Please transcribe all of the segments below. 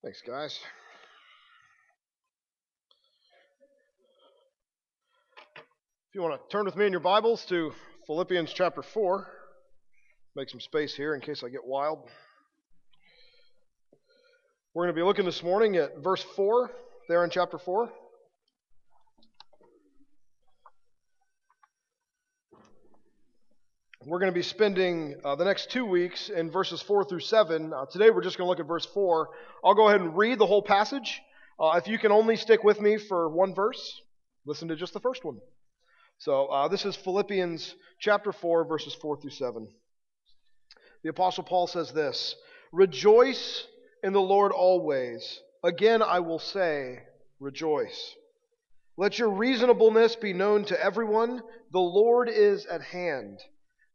Thanks, guys. If you want to turn with me in your Bibles to Philippians chapter 4, make some space here in case I get wild. We're going to be looking this morning at verse 4 there in chapter 4. We're going to be spending uh, the next two weeks in verses 4 through 7. Uh, today we're just going to look at verse 4. I'll go ahead and read the whole passage. Uh, if you can only stick with me for one verse, listen to just the first one. So uh, this is Philippians chapter 4, verses 4 through 7. The Apostle Paul says this Rejoice in the Lord always. Again, I will say, rejoice. Let your reasonableness be known to everyone. The Lord is at hand.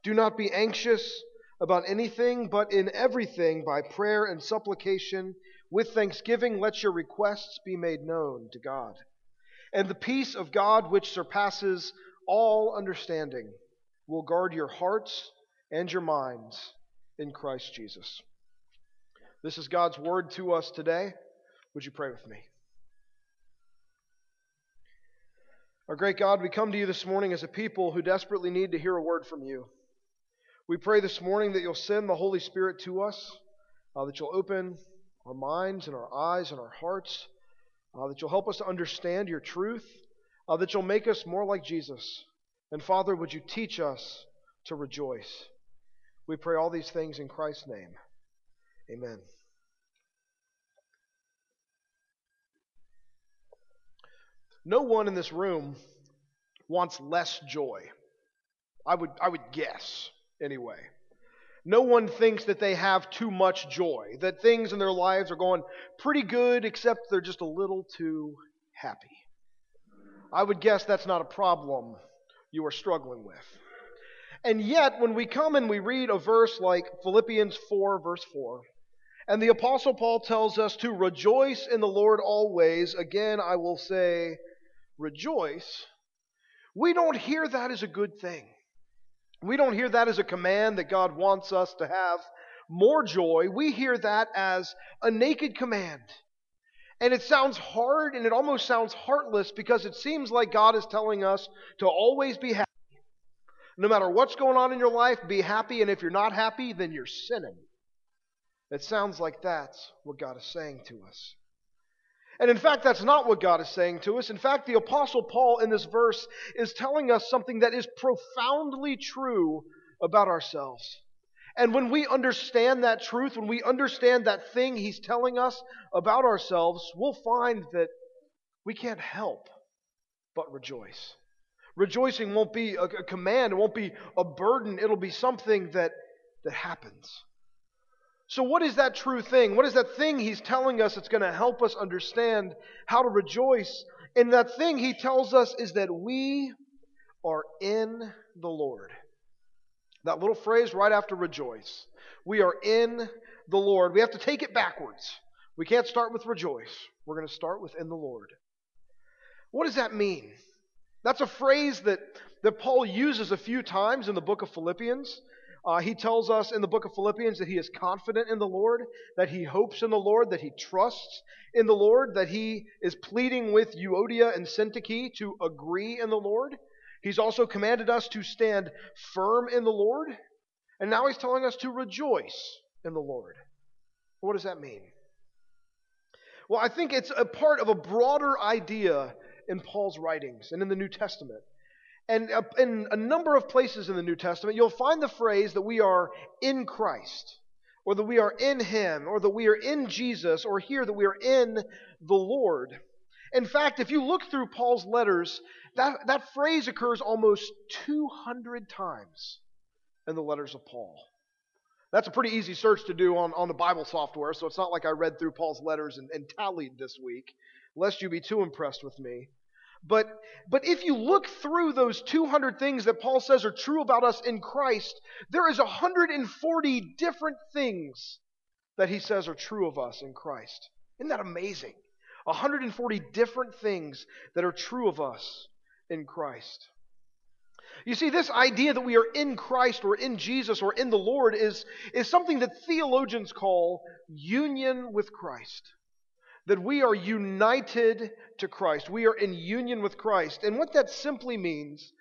Do not be anxious about anything, but in everything, by prayer and supplication, with thanksgiving, let your requests be made known to God. And the peace of God, which surpasses all understanding, will guard your hearts and your minds in Christ Jesus. This is God's word to us today. Would you pray with me? Our great God, we come to you this morning as a people who desperately need to hear a word from you. We pray this morning that you'll send the Holy Spirit to us, uh, that you'll open our minds and our eyes and our hearts, uh, that you'll help us to understand your truth, uh, that you'll make us more like Jesus. And Father, would you teach us to rejoice? We pray all these things in Christ's name. Amen. No one in this room wants less joy. I would, I would guess anyway. No one thinks that they have too much joy, that things in their lives are going pretty good, except they're just a little too happy. I would guess that's not a problem you are struggling with. And yet, when we come and we read a verse like Philippians 4, verse 4, and the Apostle Paul tells us to rejoice in the Lord always, again, I will say, rejoice, we don't hear that as a good thing. We don't hear that as a command that God wants us to have more joy. We hear that as a naked command. And it sounds hard and it almost sounds heartless because it seems like God is telling us to always be happy. No matter what's going on in your life, be happy. And if you're not happy, then you're sinning. It sounds like that's what God is saying to us. And in fact, that's not what God is saying to us. In fact, the Apostle Paul in this verse is telling us something that is profoundly true about ourselves. And when we understand that truth, when we understand that thing he's telling us about ourselves, we'll find that we can't help but rejoice. Rejoicing won't be a, command, it won't be a burden, it'll be something that, that happens. So, what is that true thing? What is that thing he's telling us that's going to help us understand how to rejoice? And that thing he tells us is that we are in the Lord. That little phrase right after rejoice. We are in the Lord. We have to take it backwards. We can't start with rejoice. We're going to start with in the Lord. What does that mean? That's a phrase that, that Paul uses a few times in the book of Philippians. Uh, he tells us in the book of Philippians that he is confident in the Lord, that he hopes in the Lord, that he trusts in the Lord, that he is pleading with Euodia and Syntyche to agree in the Lord. He's also commanded us to stand firm in the Lord. And now he's telling us to rejoice in the Lord. What does that mean? Well, I think it's a part of a broader idea in Paul's writings and in the New Testament. And uh, in a number of places in the New Testament, you'll find the phrase that we are in Christ, or that we are in Him, or that we are in Jesus, or here that we are in the Lord. In fact, if you look through Paul's letters, that, that phrase occurs almost 200 times in the letters of Paul. That's a pretty easy search to do on, on the Bible software, so it's not like I read through Paul's letters and, and tallied this week, lest you be too impressed with me. But, but if you look through those 200 things that Paul says are true about us in Christ, there is 140 different things that he says are true of us in Christ. Isn't that amazing? 140 different things that are true of us in Christ. You see, this idea that we are in Christ or in Jesus or in the Lord is, is something that theologians call union with Christ. That we are united to Christ. We are in union with Christ. And what that simply means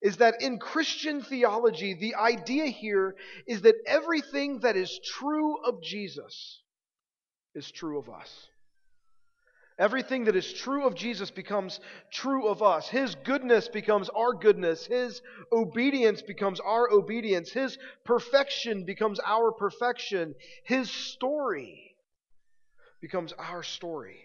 is that in Christian theology, the idea here is that everything that is true of Jesus is true of us. Everything that is true of Jesus becomes true of us. His goodness becomes our goodness. His obedience becomes our obedience. His perfection becomes our perfection. His story becomes our story.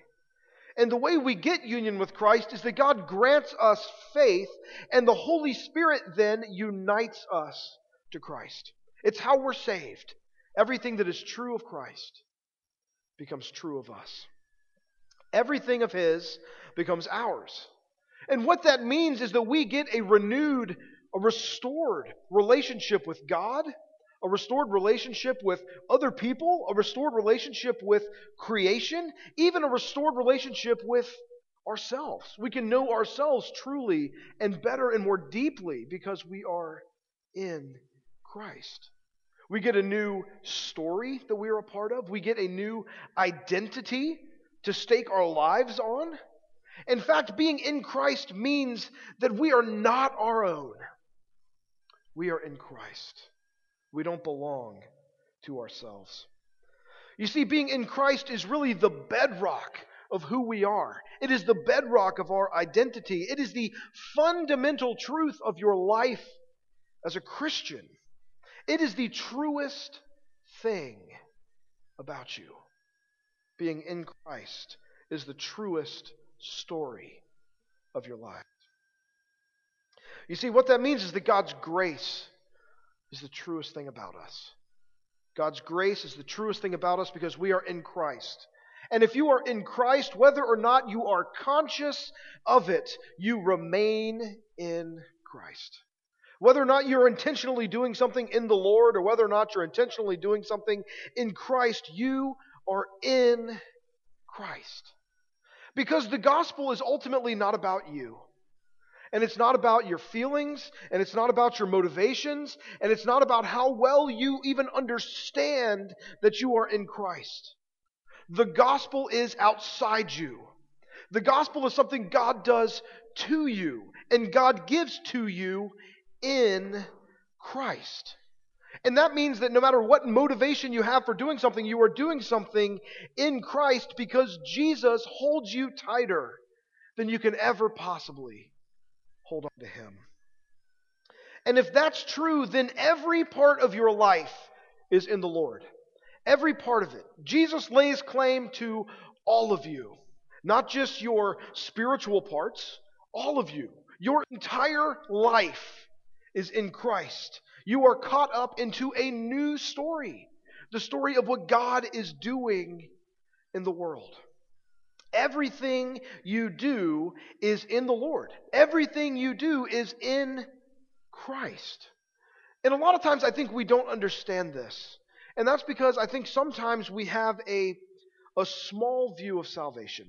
And the way we get union with Christ is that God grants us faith, and the Holy Spirit then unites us to Christ. It's how we're saved. Everything that is true of Christ becomes true of us. Everything of His becomes ours. And what that means is that we get a renewed, a restored relationship with God, a restored relationship with other people, a restored relationship with creation, even a restored relationship with ourselves. We can know ourselves truly and better and more deeply because we are in Christ. We get a new story that we are a part of. We get a new identity to stake our lives on. In fact, being in Christ means that we are not our own. We are in Christ. We don't belong to ourselves. You see, being in Christ is really the bedrock of who we are. It is the bedrock of our identity. It is the fundamental truth of your life as a Christian. It is the truest thing about you being in Christ is the truest story of your life. You see, what that means is that God's grace is the truest thing about us. God's grace is the truest thing about us because we are in Christ. And if you are in Christ, whether or not you are conscious of it, you remain in Christ. Whether or not you're intentionally doing something in the Lord or whether or not you're intentionally doing something in Christ, you are in Christ. Because the gospel is ultimately not about you. And it's not about your feelings, and it's not about your motivations, and it's not about how well you even understand that you are in Christ. The gospel is outside you. The gospel is something God does to you, and God gives to you in Christ. And that means that no matter what motivation you have for doing something, you are doing something in Christ because Jesus holds you tighter than you can ever possibly hold on to Him. And if that's true, then every part of your life is in the Lord. Every part of it. Jesus lays claim to all of you, not just your spiritual parts, all of you. Your entire life is in Christ. You are caught up into a new story the story of what God is doing in the world. Everything you do is in the Lord. Everything you do is in Christ. And a lot of times I think we don't understand this. And that's because I think sometimes we have a, a small view of salvation.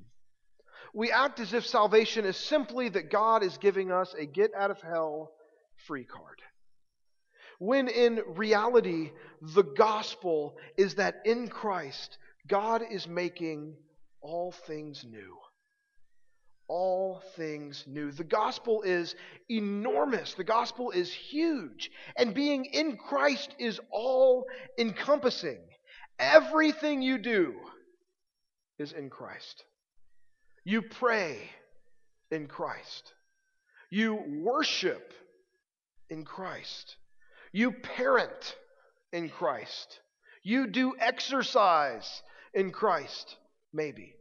We act as if salvation is simply that God is giving us a get out of hell free card. When in reality, the gospel is that in Christ, God is making all things new. All things new. The gospel is enormous. The gospel is huge. And being in Christ is all encompassing. Everything you do is in Christ. You pray in Christ. You worship in Christ. You parent in Christ. You do exercise in Christ, maybe.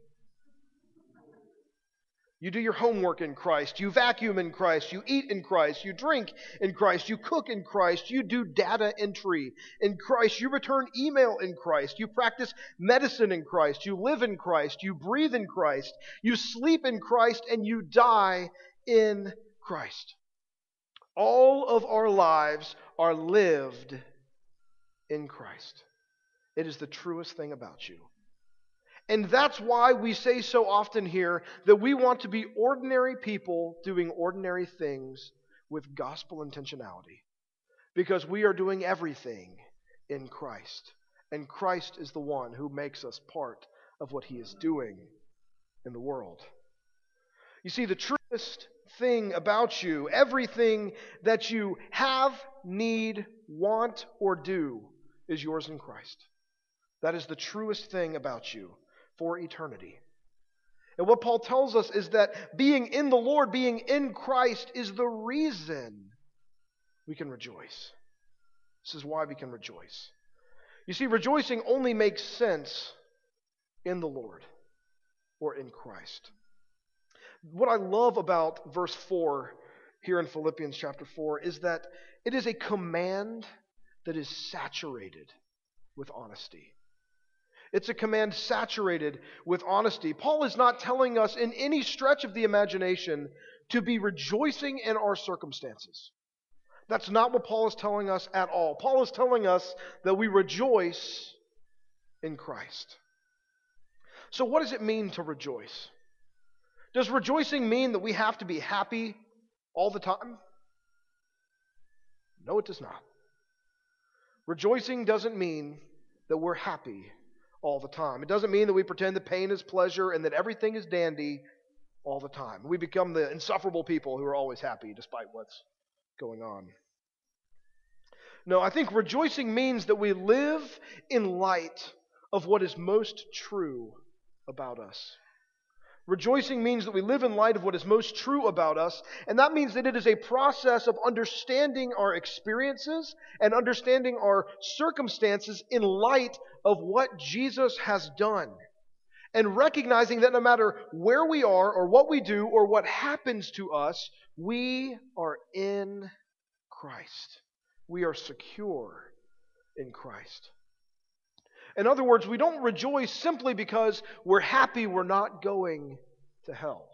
You do your homework in Christ. You vacuum in Christ. You eat in Christ. You drink in Christ. You cook in Christ. You do data entry in Christ. You return email in Christ. You practice medicine in Christ. You live in Christ. You breathe in Christ. You sleep in Christ. And you die in Christ. All of our lives are lived in Christ. It is the truest thing about you. And that's why we say so often here that we want to be ordinary people doing ordinary things with gospel intentionality. Because we are doing everything in Christ. And Christ is the one who makes us part of what he is doing in the world. You see, the truest thing about you, everything that you have, need, want, or do, is yours in Christ. That is the truest thing about you for eternity. And what Paul tells us is that being in the Lord, being in Christ, is the reason we can rejoice. This is why we can rejoice. You see, rejoicing only makes sense in the Lord or in Christ. What I love about verse 4 here in Philippians chapter 4 is that it is a command that is saturated with honesty. It's a command saturated with honesty. Paul is not telling us in any stretch of the imagination to be rejoicing in our circumstances. That's not what Paul is telling us at all. Paul is telling us that we rejoice in Christ. So, what does it mean to rejoice? Does rejoicing mean that we have to be happy all the time? No, it does not. Rejoicing doesn't mean that we're happy all the time. It doesn't mean that we pretend that pain is pleasure and that everything is dandy all the time. We become the insufferable people who are always happy despite what's going on. No, I think rejoicing means that we live in light of what is most true about us. Rejoicing means that we live in light of what is most true about us, and that means that it is a process of understanding our experiences and understanding our circumstances in light of what Jesus has done. And recognizing that no matter where we are or what we do or what happens to us, we are in Christ. We are secure in Christ. In other words, we don't rejoice simply because we're happy we're not going to hell.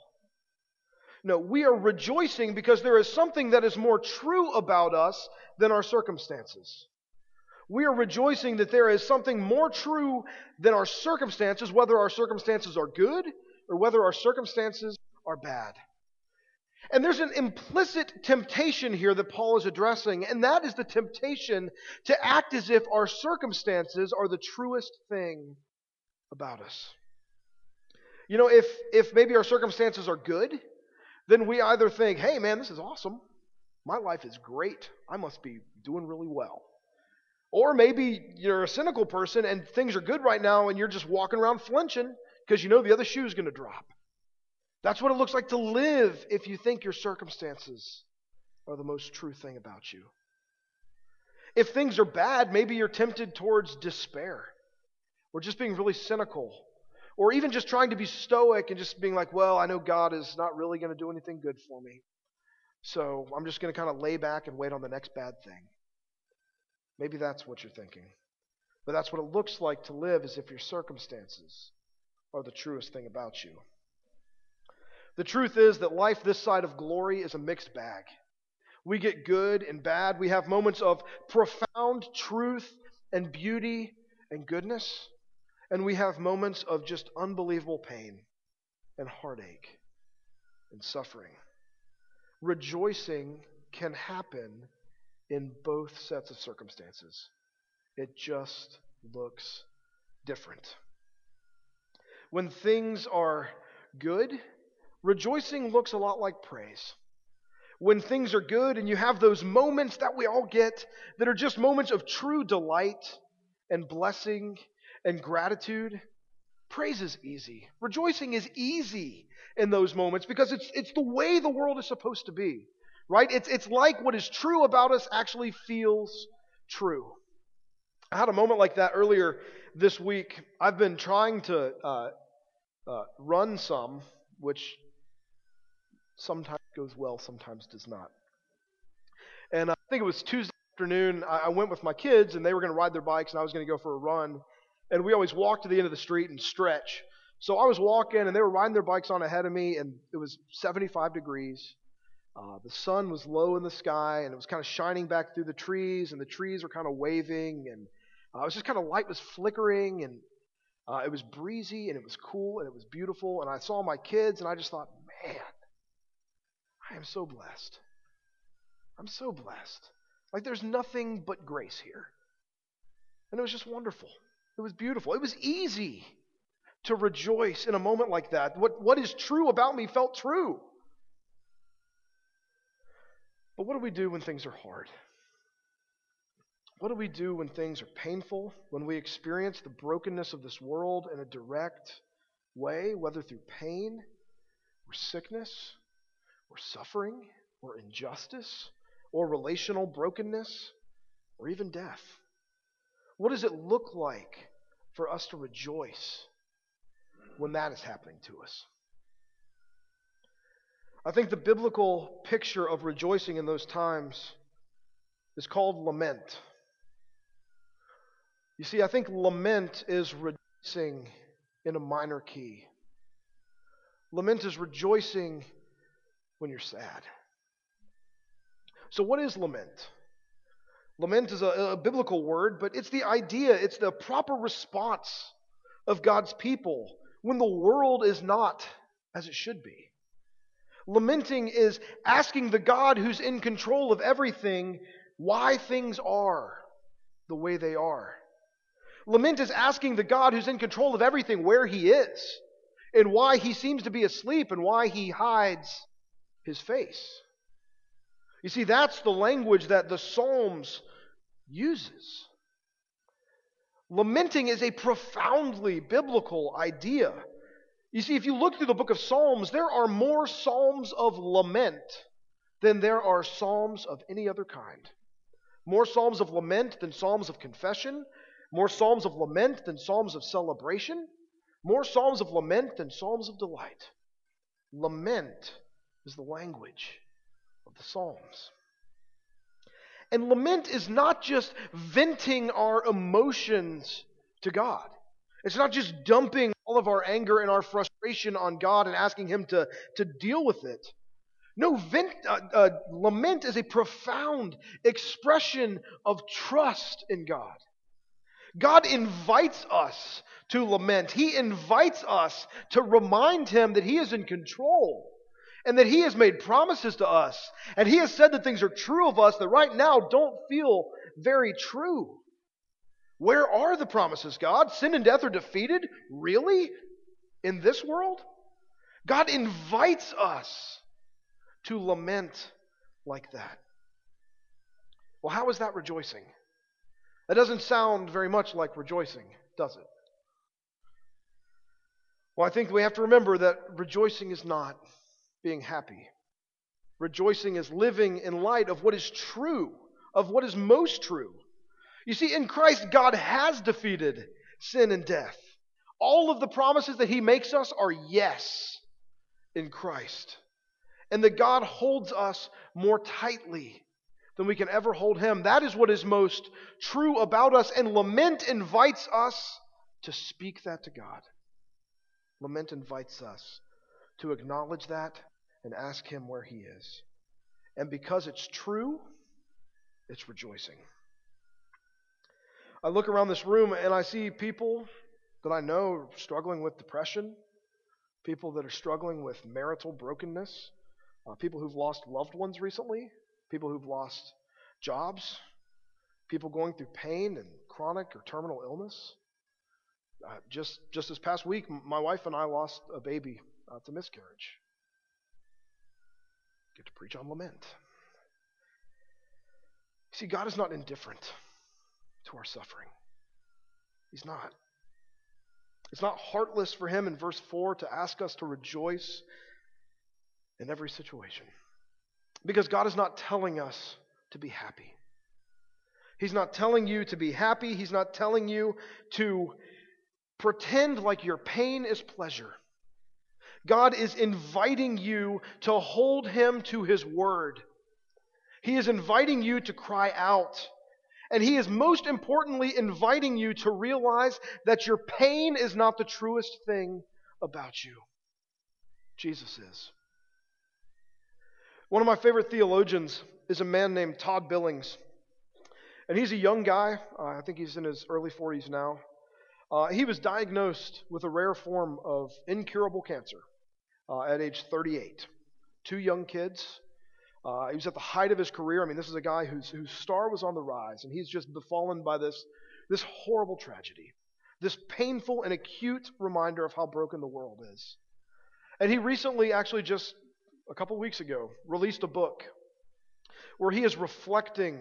No, we are rejoicing because there is something that is more true about us than our circumstances. We are rejoicing that there is something more true than our circumstances, whether our circumstances are good or whether our circumstances are bad. And there's an implicit temptation here that Paul is addressing, and that is the temptation to act as if our circumstances are the truest thing about us. You know, if, if maybe our circumstances are good, then we either think, hey, man, this is awesome. My life is great. I must be doing really well. Or maybe you're a cynical person and things are good right now and you're just walking around flinching because you know the other shoe is going to drop. That's what it looks like to live if you think your circumstances are the most true thing about you. If things are bad, maybe you're tempted towards despair or just being really cynical or even just trying to be stoic and just being like, well, I know God is not really going to do anything good for me. So I'm just going to kind of lay back and wait on the next bad thing. Maybe that's what you're thinking. But that's what it looks like to live as if your circumstances are the truest thing about you. The truth is that life this side of glory is a mixed bag. We get good and bad. We have moments of profound truth and beauty and goodness. And we have moments of just unbelievable pain and heartache and suffering. Rejoicing can happen in both sets of circumstances. It just looks different. When things are good, rejoicing looks a lot like praise. When things are good and you have those moments that we all get that are just moments of true delight and blessing and gratitude, praise is easy. Rejoicing is easy in those moments because it's, it's the way the world is supposed to be, right? It's, it's like what is true about us actually feels true. I had a moment like that earlier this week. I've been trying to uh, uh, run some, which sometimes goes well, sometimes does not. And I think it was Tuesday afternoon. I went with my kids, and they were going to ride their bikes, and I was going to go for a run. And we always walk to the end of the street and stretch. So I was walking, and they were riding their bikes on ahead of me, and it was 75 degrees. Uh, the sun was low in the sky, and it was kind of shining back through the trees, and the trees were kind of waving, and uh, it was just kind of light was flickering, and uh, it was breezy, and it was cool, and it was beautiful. And I saw my kids, and I just thought, man, I am so blessed. I'm so blessed. Like there's nothing but grace here. And it was just wonderful. It was beautiful. It was easy to rejoice in a moment like that. What, what is true about me felt true. But what do we do when things are hard? What do we do when things are painful, when we experience the brokenness of this world in a direct way, whether through pain or sickness or suffering or injustice or relational brokenness or even death? What does it look like for us to rejoice when that is happening to us? I think the biblical picture of rejoicing in those times is called lament. You see, I think lament is rejoicing in a minor key. Lament is rejoicing when you're sad. So, what is lament? Lament is a, a, biblical word, but it's the idea, it's the proper response of God's people when the world is not as it should be. Lamenting is asking the God who's in control of everything why things are the way they are. Lament is asking the God who's in control of everything where he is and why he seems to be asleep and why he hides his face. You see, that's the language that the Psalms uses. Lamenting is a profoundly biblical idea. You see, if you look through the book of Psalms, there are more psalms of lament than there are psalms of any other kind. More psalms of lament than psalms of confession, more psalms of lament than psalms of celebration, more psalms of lament than psalms of delight. Lament is the language of the Psalms. And lament is not just venting our emotions to God. It's not just dumping all of our anger and our frustration on God and asking Him to, to deal with it. No, vent, uh, uh, lament is a profound expression of trust in God. God invites us to lament. He invites us to remind Him that He is in control and that He has made promises to us. And He has said that things are true of us that right now don't feel very true. Where are the promises, God? Sin and death are defeated? Really? In this world? God invites us to lament like that. Well, how is that rejoicing? That doesn't sound very much like rejoicing, does it? Well, I think we have to remember that rejoicing is not being happy. Rejoicing is living in light of what is true, of what is most true. You see, in Christ, God has defeated sin and death. All of the promises that He makes us are yes in Christ. And that God holds us more tightly than we can ever hold Him. That is what is most true about us. And lament invites us to speak that to God. Lament invites us to acknowledge that and ask Him where He is. And because it's true, it's rejoicing. I look around this room and I see people that I know struggling with depression, people that are struggling with marital brokenness, uh, people who've lost loved ones recently, people who've lost jobs, people going through pain and chronic or terminal illness. Uh, just just this past week, my wife and I lost a baby uh, to miscarriage. To preach on lament. See, God is not indifferent to our suffering. He's not. It's not heartless for him in verse 4 to ask us to rejoice in every situation. Because God is not telling us to be happy. He's not telling you to be happy. He's not telling you to pretend like your pain is pleasure. God is inviting you to hold Him to His word. He is inviting you to cry out and he is most importantly inviting you to realize that your pain is not the truest thing about you. Jesus is. One of my favorite theologians is a man named Todd Billings. And he's a young guy. Uh, I think he's in his early 40s now. Uh, he was diagnosed with a rare form of incurable cancer uh, at age 38. Two young kids, uh, he was at the height of his career. I mean, this is a guy whose, whose star was on the rise, and he's just befallen by this, this horrible tragedy. this painful and acute reminder of how broken the world is. And he recently, actually just a couple weeks ago, released a book where he is reflecting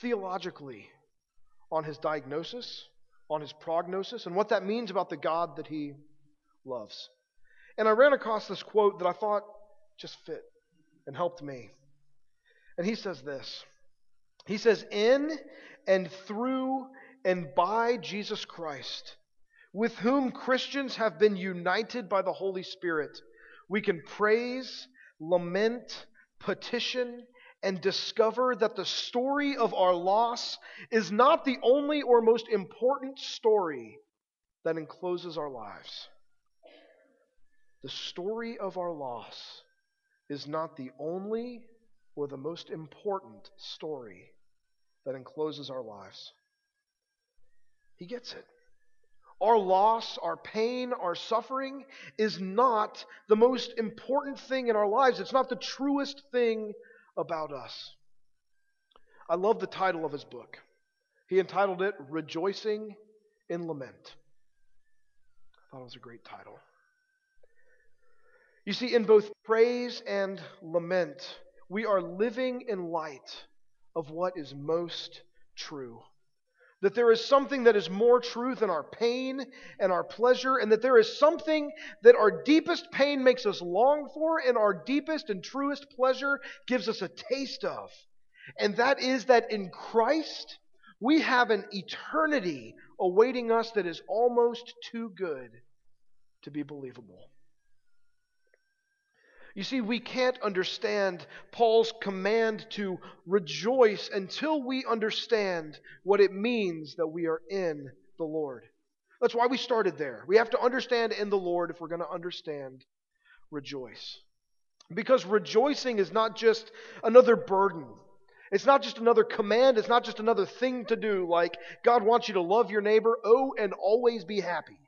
theologically on his diagnosis, on his prognosis, and what that means about the God that he loves. And I ran across this quote that I thought just fit and helped me. And he says this He says, In and through and by Jesus Christ, with whom Christians have been united by the Holy Spirit, we can praise, lament, petition, and discover that the story of our loss is not the only or most important story that encloses our lives. The story of our loss is not the only or the most important story that encloses our lives. He gets it. Our loss, our pain, our suffering is not the most important thing in our lives. It's not the truest thing about us. I love the title of his book. He entitled it Rejoicing in Lament. I thought it was a great title. You see, in both praise and lament, we are living in light of what is most true. That there is something that is more true than our pain and our pleasure, and that there is something that our deepest pain makes us long for, and our deepest and truest pleasure gives us a taste of. And that is that in Christ, we have an eternity awaiting us that is almost too good to be believable. You see, we can't understand Paul's command to rejoice until we understand what it means that we are in the Lord. That's why we started there. We have to understand in the Lord if we're going to understand rejoice. Because rejoicing is not just another burden. It's not just another command. It's not just another thing to do, like God wants you to love your neighbor, oh, and always be happy.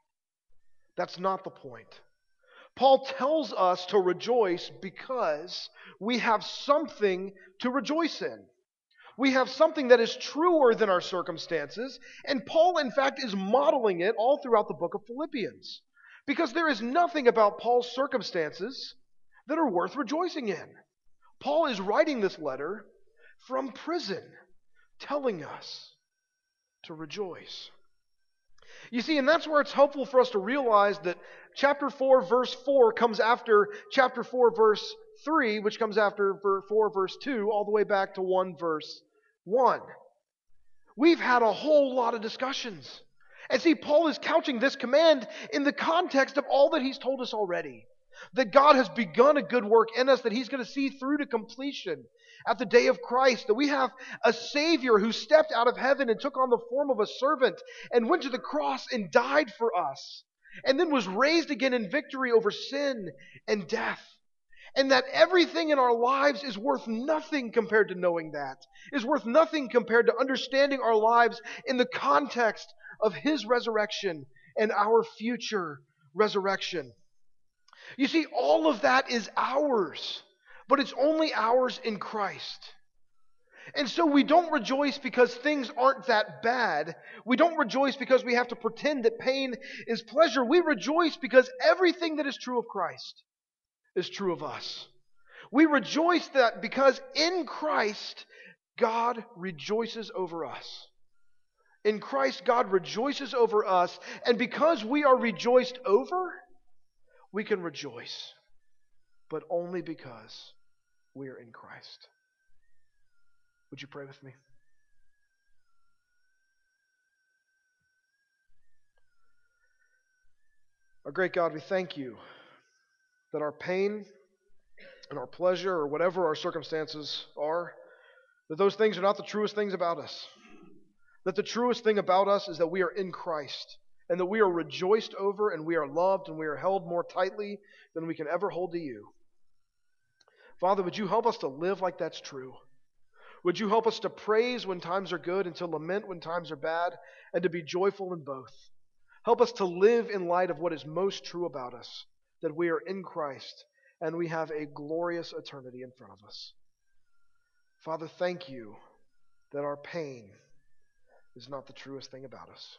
That's not the point. Paul tells us to rejoice because we have something to rejoice in. We have something that is truer than our circumstances, and Paul, in fact, is modeling it all throughout the book of Philippians. Because there is nothing about Paul's circumstances that are worth rejoicing in. Paul is writing this letter from prison, telling us to rejoice. You see, and that's where it's helpful for us to realize that chapter 4, verse 4 comes after chapter 4, verse 3, which comes after 4, verse 2, all the way back to 1, verse 1. We've had a whole lot of discussions. And see, Paul is couching this command in the context of all that he's told us already. That God has begun a good work in us that he's going to see through to completion at the day of Christ. That we have a Savior who stepped out of heaven and took on the form of a servant and went to the cross and died for us and then was raised again in victory over sin and death. And that everything in our lives is worth nothing compared to knowing that, is worth nothing compared to understanding our lives in the context of His resurrection and our future resurrection. You see, all of that is ours, but it's only ours in Christ. And so we don't rejoice because things aren't that bad. We don't rejoice because we have to pretend that pain is pleasure. We rejoice because everything that is true of Christ is true of us. We rejoice that because in Christ, God rejoices over us. In Christ, God rejoices over us. And because we are rejoiced over, we can rejoice. But only because we are in Christ. Would you pray with me? Our great God, we thank you that our pain and our pleasure, or whatever our circumstances are, that those things are not the truest things about us. That the truest thing about us is that we are in Christ, and that we are rejoiced over, and we are loved, and we are held more tightly than we can ever hold to you. Father, would you help us to live like that's true? Would you help us to praise when times are good and to lament when times are bad and to be joyful in both? Help us to live in light of what is most true about us, that we are in Christ and we have a glorious eternity in front of us. Father, thank you that our pain is not the truest thing about us.